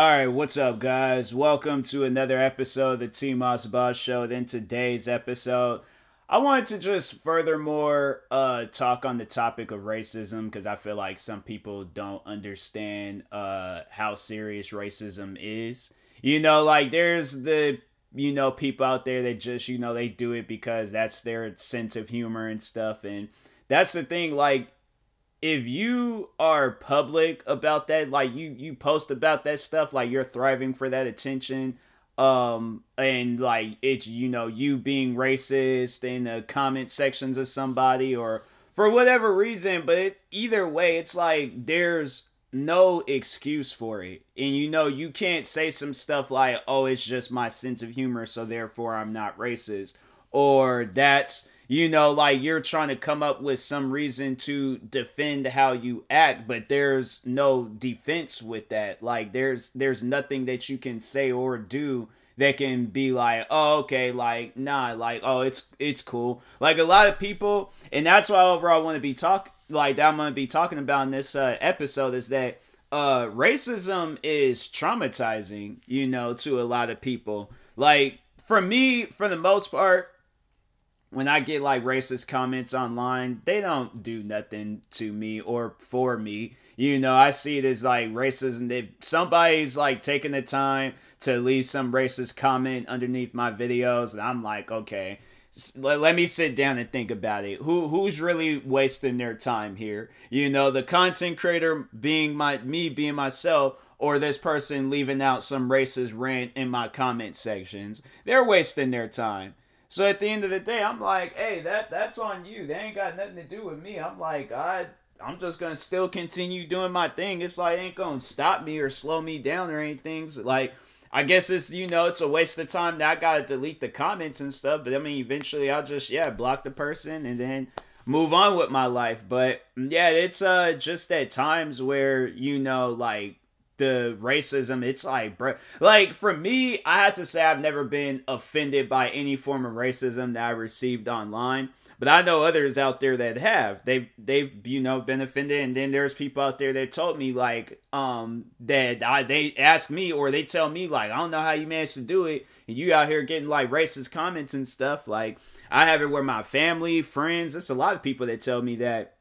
All right, what's up, guys? Welcome to another episode of the T Moss Boss Show. In today's episode, I wanted to just furthermore uh, talk on the topic of racism because I feel like some people don't understand uh, how serious racism is. You know, like there's the you know people out there that just you know they do it because that's their sense of humor and stuff, and that's the thing. Like if you are public about that like you you post about that stuff like you're thriving for that attention um and like it's you know you being racist in the comment sections of somebody or for whatever reason but it, either way it's like there's no excuse for it. And you know you can't say some stuff like oh it's just my sense of humor so therefore i'm not racist or that's you know, like you're trying to come up with some reason to defend how you act, but there's no defense with that. Like there's there's nothing that you can say or do that can be like, oh, okay, like nah, like oh, it's it's cool. Like a lot of people, and that's why overall I want to be talk like that I'm gonna be talking about in this uh, episode is that uh racism is traumatizing, you know, to a lot of people. Like for me, for the most part when I get like racist comments online, they don't do nothing to me or for me. You know, I see it as like racism. If somebody's like taking the time to leave some racist comment underneath my videos, I'm like, okay, let, let me sit down and think about it. Who who's really wasting their time here? You know, the content creator being my me being myself, or this person leaving out some racist rant in my comment sections. They're wasting their time. So at the end of the day, I'm like, hey, that that's on you. They ain't got nothing to do with me. I'm like, I I'm just gonna still continue doing my thing. It's like ain't gonna stop me or slow me down or anything. So like I guess it's you know it's a waste of time that I gotta delete the comments and stuff. But I mean, eventually I'll just yeah block the person and then move on with my life. But yeah, it's uh just at times where you know like the racism it's like bro like for me i have to say i've never been offended by any form of racism that i received online but i know others out there that have. They've they've you know been offended and then there's people out there that told me like um that I, they ask me or they tell me like i don't know how you managed to do it and you out here getting like racist comments and stuff. Like i have it where my family friends it's a lot of people that tell me that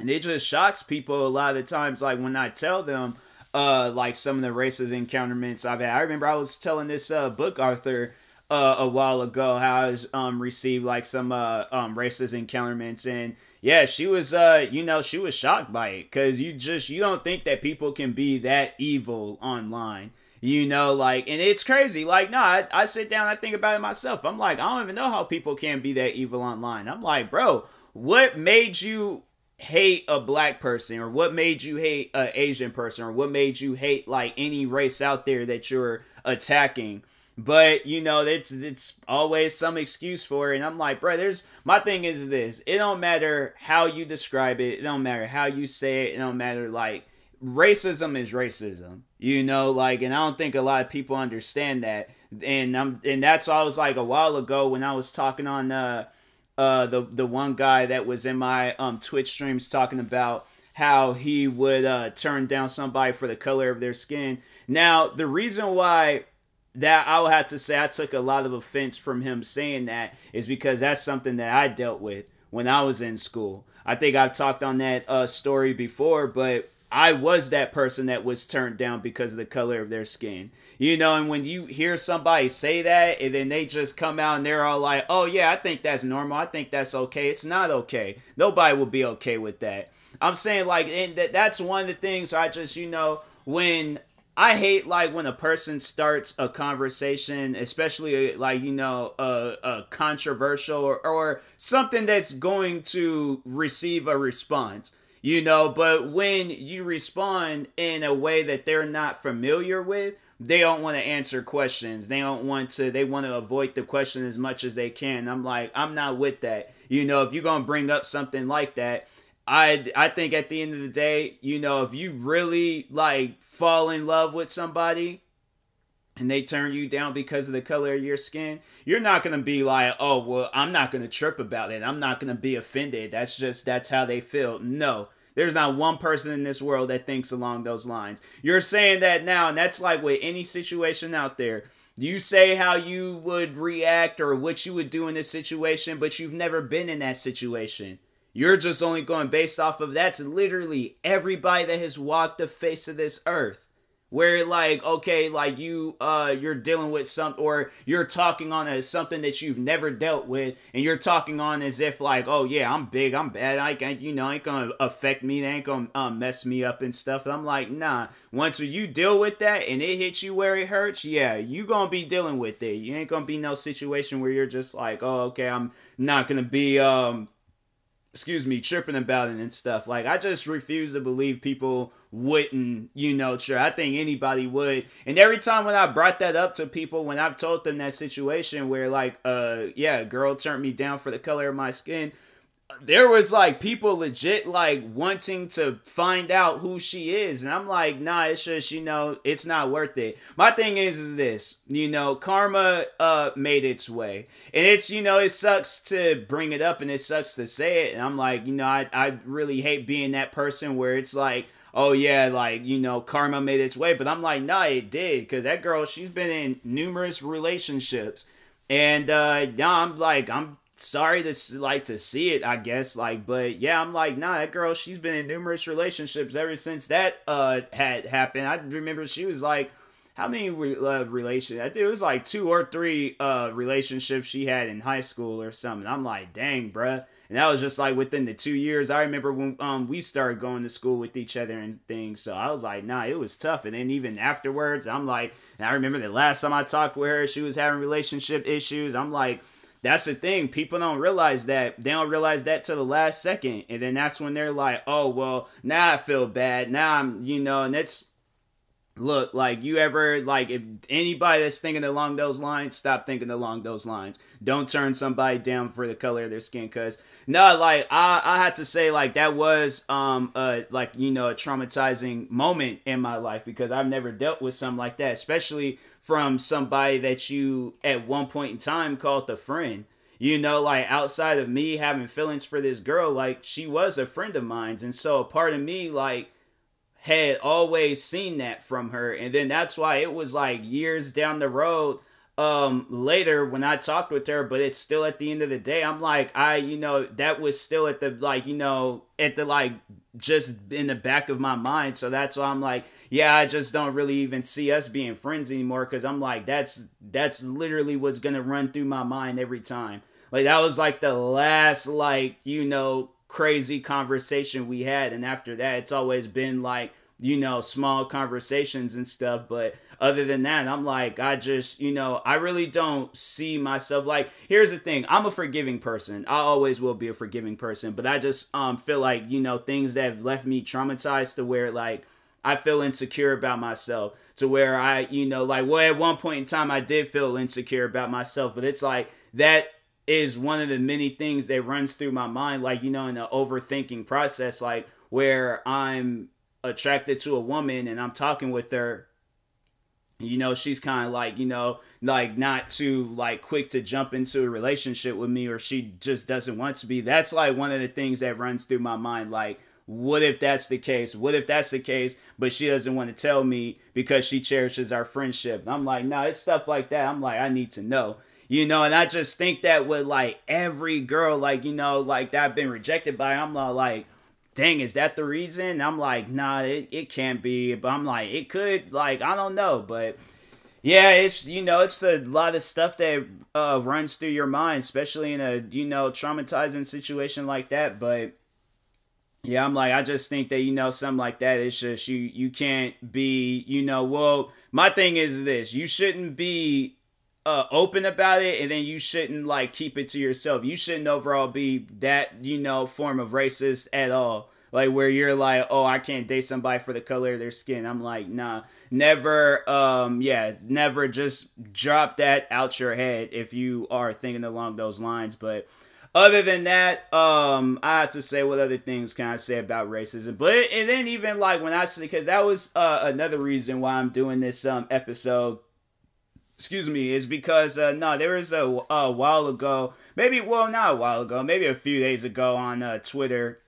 and it just shocks people a lot of times like when i tell them uh like some of the racist encounterments I've had. I remember I was telling this uh book author uh a while ago how I was um received like some uh um racist encounterments and yeah, she was uh you know, she was shocked by it cuz you just you don't think that people can be that evil online. You know, like, and it's crazy. Like, no, I, I sit down, I think about it myself. I'm like, I don't even know how people can be that evil online. I'm like, bro, what made you hate a black person or what made you hate a asian person or what made you hate like any race out there that you're attacking. But you know it's it's always some excuse for it. And i'm like bro there's my thing is this it don't matter how you describe it it don't matter how you say it it don't matter like racism is racism you know like and i don't think a lot of people understand that. And i'm and that's always like a while ago when i was talking on uh uh, the the one guy that was in my um, Twitch streams talking about how he would uh, turn down somebody for the color of their skin. Now, the reason why that I would have to say I took a lot of offense from him saying that is because that's something that I dealt with when I was in school. I think I've talked on that uh, story before, but I was that person that was turned down because of the color of their skin. You know, and when you hear somebody say that and then they just come out and they're all like, oh, yeah, I think that's normal. I think that's okay. It's not okay. Nobody will be okay with that. I'm saying, like, and that, that's one of the things I just, you know, when I hate like when a person starts a conversation, especially like you know a, a controversial or, or something that's going to receive a response you know but when you respond in a way that they're not familiar with they don't want to answer questions. They don't want to they want to avoid the question as much as they can. I'm like i'm not with that. You know if you're gonna bring up something like that i i think at the end of the day you know if you really like fall in love with somebody and they turn you down because of the color of your skin, you're not going to be like, oh, well, I'm not going to trip about it. I'm not going to be offended. That's just, that's how they feel. No, There's not one person in this world that thinks along those lines. You're saying that now, and that's like with any situation out there. You say how you would react or what you would do in this situation, but you've never been in that situation. You're just only going based off of that's literally everybody that has walked the face of this earth where like okay like you uh you're dealing with some or you're talking on as something that you've never dealt with and you're talking on as if like oh yeah i'm big i'm bad i can't you know ain't gonna affect me they ain't gonna um, mess me up and stuff. And i'm like nah once you deal with that and it hits you where it hurts yeah you gonna be dealing with it. You ain't gonna be no situation where you're just like oh okay i'm not gonna be um excuse me, tripping about it and stuff. Like I just refuse to believe people wouldn't, you know, sure. I think anybody would. And every time when I brought that up to people, when I've told them that situation where like, uh, yeah, girl turned me down for the color of my skin, there was like people legit like wanting to find out who she is and i'm like nah it's just you know it's not worth it. My thing is is this you know karma uh made its way and it's you know it sucks to bring it up and it sucks to say it and i'm like you know i, I really hate being that person where it's like oh yeah like you know karma made its way but i'm like nah it did because that girl she's been in numerous relationships and uh yeah i'm like i'm sorry to like to see it, I guess. Like, but yeah, I'm like, nah, that girl, she's been in numerous relationships ever since that uh had happened. I remember she was like, how many uh, relations? I think it was like two or three uh relationships she had in high school or something. I'm like, dang, bruh. And that was just like within the two years. I remember when um we started going to school with each other and things. So I was like, nah, it was tough. And then even afterwards, I'm like, and I remember the last time I talked with her, she was having relationship issues. I'm like that's the thing. People don't realize that. They don't realize that till the last second. And then that's when they're like, oh, well, now I feel bad. Now I'm, you know, and it's, look, like, you ever, like, if anybody that's thinking along those lines, stop thinking along those lines. Don't turn somebody down for the color of their skin. Because, no, like, I, I had to say, like, that was, um, uh, like, you know, a traumatizing moment in my life because I've never dealt with something like that, especially from somebody that you at one point in time called a friend. You know, like outside of me having feelings for this girl, like she was a friend of mine. And so a part of me, like, had always seen that from her. And then that's why it was like years down the road um later when I talked with her, but it's still at the end of the day, I'm like, I, you know, that was still at the like, you know, at the like just in the back of my mind. So that's why I'm like, yeah, I just don't really even see us being friends anymore because I'm like, that's that's literally what's gonna run through my mind every time. Like that was like the last like you know crazy conversation we had, and after that, it's always been like you know small conversations and stuff, but other than that, I'm like, I just, you know, I really don't see myself like. Here's the thing: I'm a forgiving person. I always will be a forgiving person, but I just um feel like you know things that have left me traumatized to where like I feel insecure about myself to where I, you know, like, well, at one point in time, I did feel insecure about myself, but it's like that is one of the many things that runs through my mind, like, you know, in the overthinking process, like where I'm attracted to a woman and I'm talking with her you know she's kind of like you know like not too like quick to jump into a relationship with me or she just doesn't want to be. That's like one of the things that runs through my mind like what if that's the case? What if that's the case but she doesn't want to tell me because she cherishes our friendship? I'm like no nah, it's stuff like that. I'm like i need to know. You know and i just think that with like every girl like you know like that i've been rejected by i'm like dang, is that the reason? I'm like, nah, it, it can't be. But I'm like, it could, like, I don't know. But yeah, it's, you know, it's a lot of stuff that uh, runs through your mind, especially in a, you know, traumatizing situation like that. But yeah, I'm like, I just think that, you know, something like that, it's just, you, you can't be, you know, well, my thing is this you shouldn't be uh, open about it and then you shouldn't like keep it to yourself. You shouldn't overall be that, you know, form of racist at all. Like where you're like, oh, I can't date somebody for the color of their skin. I'm like, nah, never, um, yeah, never just drop that out your head if you are thinking along those lines. But other than that, um, I have to say what other things can I say about racism. But and then even like when I say because that was uh, another reason why I'm doing this um episode excuse me, is because uh, no, there was a, a while ago, maybe well not a while ago, maybe a few days ago on uh, Twitter.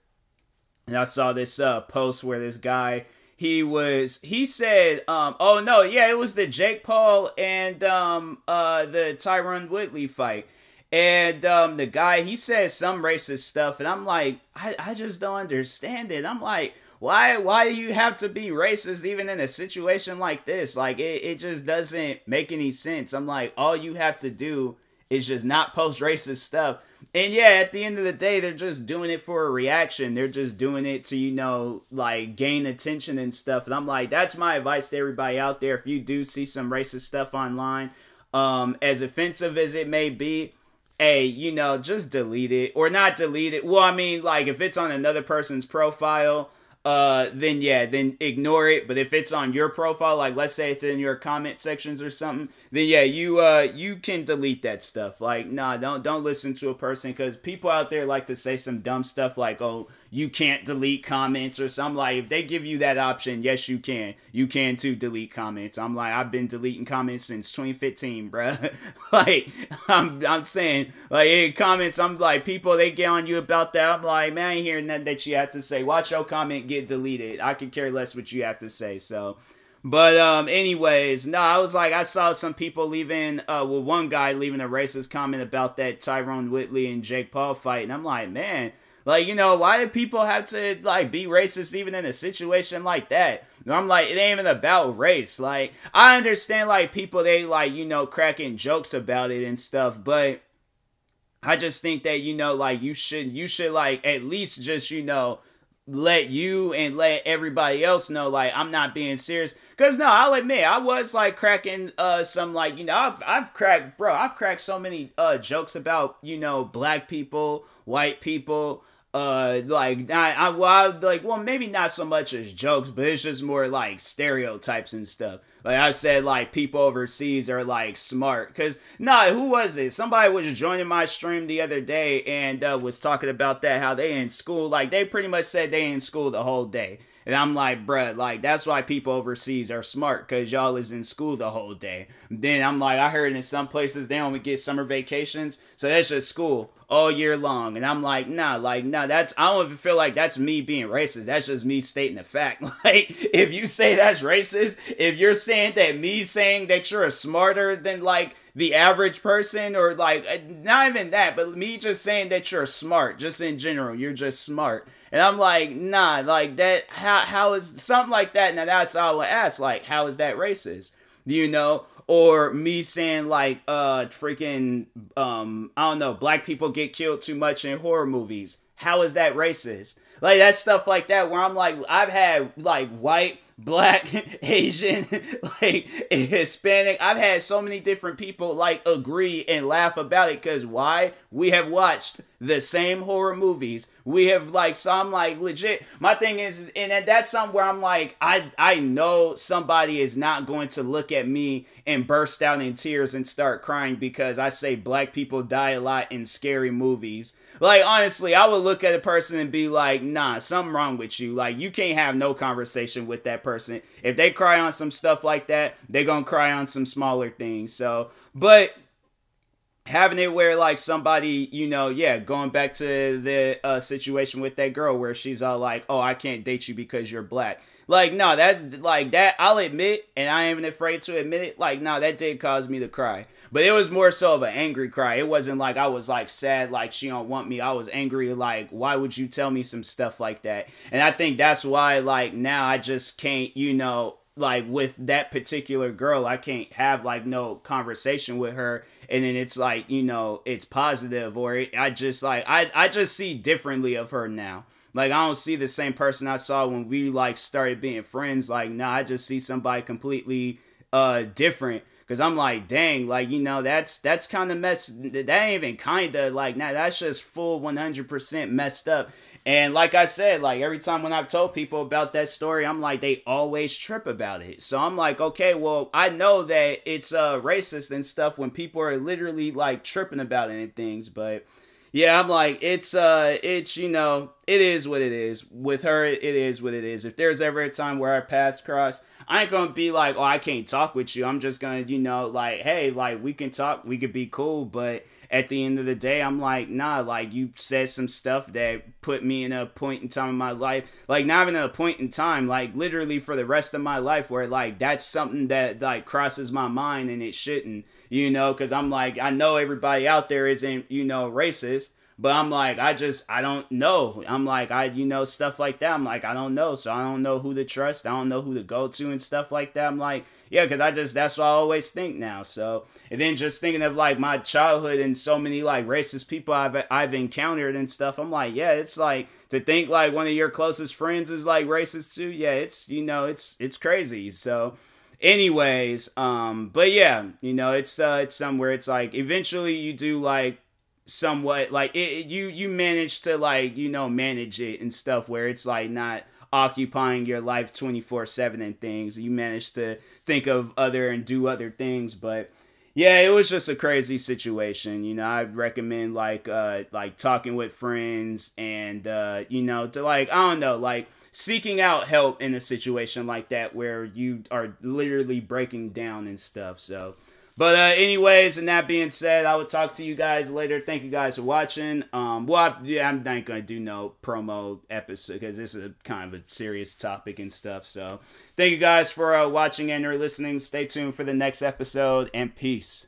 and I saw this uh, post where this guy he was he said um oh no yeah it was the Jake Paul and um uh the Tyron Woodley fight and um the guy he said some racist stuff and I'm like I, I just don't understand it I'm like why why do you have to be racist even in a situation like this like it, it just doesn't make any sense I'm like all you have to do is just not post racist stuff and yeah, at the end of the day, they're just doing it for a reaction. They're just doing it to, you know, like gain attention and stuff. And I'm like, that's my advice to everybody out there. If you do see some racist stuff online, um, as offensive as it may be, hey, you know, just delete it or not delete it. Well, I mean, like if it's on another person's profile, uh, then yeah, then ignore it. But if it's on your profile, like let's say it's in your comment sections or something, then yeah, you uh you can delete that stuff. Like, nah, don't don't listen to a person because people out there like to say some dumb stuff like, oh, you can't delete comments or something. Like, if they give you that option, yes, you can. You can too delete comments. I'm like, I've been deleting comments since 2015, bruh. like, I'm I'm saying, like, hey, comments, I'm like, people they get on you about that. I'm like, man, I ain't hearing nothing that you have to say. Watch your comment get deleted. I could care less what you have to say. So. But um, anyways, no, I was like, I saw some people leaving. Uh, well, one guy leaving a racist comment about that Tyron Woodley and Jake Paul fight, and I'm like, man, like, you know, why do people have to like be racist even in a situation like that? I'm like, it ain't even about race. Like, I understand like people they like, you know, cracking jokes about it and stuff, but I just think that, you know, like you should you should like at least just, you know, let you and let everybody else know like I'm not being serious. Cause no, I'll admit I was like cracking uh some like you know I've, I've cracked bro I've cracked so many uh jokes about you know black people, white people, uh like I, I well I, like well maybe not so much as jokes but it's just more like stereotypes and stuff. Like i said like people overseas are like smart because nah who was it? Somebody was joining my stream the other day and uh, was talking about that how they in school like they pretty much said they in school the whole day and I'm like, bruh, like that's why people overseas are smart, cause y'all is in school the whole day. Then I'm like, I heard in some places they only get summer vacations, so that's just school all year long. And I'm like, nah, like, nah, that's, I don't even feel like that's me being racist. That's just me stating the fact. Like, if you say that's racist, if you're saying that me saying that you're a smarter than like the average person, or like, uh, not even that, but me just saying that you're smart, just in general, you're just smart. And I'm like, nah, like that, how, how is something like that? Now that's all I would ask, like, how is that racist? You know, or me saying like uh freaking um I don't know, black people get killed too much in horror movies. How is that racist? Like that stuff like that where I'm like I've had like white black, Asian, like Hispanic. I've had so many different people like agree and laugh about it because why? We have watched the same horror movies. We have like some like legit. My thing is, and that's something where I'm like, I I know somebody is not going to look at me and burst out in tears and start crying because I say black people die a lot in scary movies. Like honestly, I would look at a person and be like, "Nah, something wrong with you. Like you can't have no conversation with that person. If they cry on some stuff like that, they're to cry on some smaller things." So, but having it where like somebody you know yeah going back to the uh, situation with that girl where she's all like oh i can't date you because you're black. Like no that's like that i'll admit and i ain't even afraid to admit it like no that did cause me to cry. But it was more so of an angry cry. It wasn't like i was like sad like she don't want me. I was angry like why would you tell me some stuff like that? And i think that's why like now i just can't you know like with that particular girl i can't have like no conversation with her and then it's like you know it's positive or it, i just like i i just see differently of her now. Like i don't see the same person i saw when we like started being friends. Like nah i just see somebody completely uh different because i'm like dang like you know that's that's kind of messed. that ain't even kind of like nah that's just full 100% messed up and like I said, like every time when I've told people about that story, I'm like, they always trip about it. So I'm like, okay, well, I know that it's uh racist and stuff when people are literally like tripping about it and things, but yeah, I'm like, it's uh it's you know, it is what it is. With her, it is what it is. If there's ever a time where our paths cross, I ain't gonna be like, oh, I can't talk with you. I'm just gonna, you know, like, hey, like we can talk, we could be cool, but at the end of the day, I'm like, nah, like you said some stuff that put me in a point in time in my life, like not even a point in time, like literally for the rest of my life, where like that's something that like crosses my mind and it shouldn't, you know, because I'm like, I know everybody out there isn't, you know, racist. But I'm like, I just, I don't know. I'm like, I, you know, stuff like that. I'm like, I don't know. So I don't know who to trust. I don't know who to go to and stuff like that. I'm like, yeah, because I just that's what I always think now. So and then just thinking of like my childhood and so many like racist people I've I've encountered and stuff. I'm like, yeah, it's like to think like one of your closest friends is like racist too. Yeah, it's you know it's it's crazy. So anyways, um, but yeah, you know it's uh it's somewhere it's like eventually you do like somewhat like it, you you manage to like you know manage it and stuff where it's like not occupying your life 24 7 and things you manage to think of other and do other things. But yeah, it was just a crazy situation. You know, I'd recommend like uh like talking with friends and uh, you know, to like I don't know, like seeking out help in a situation like that where you are literally breaking down and stuff. So but uh, anyways, and that being said, I will talk to you guys later. Thank you guys for watching. Um, well, I, yeah, I'm not gonna do no promo episode because this is a kind of a serious topic and stuff. So thank you guys for uh, watching and or listening. Stay tuned for the next episode and peace.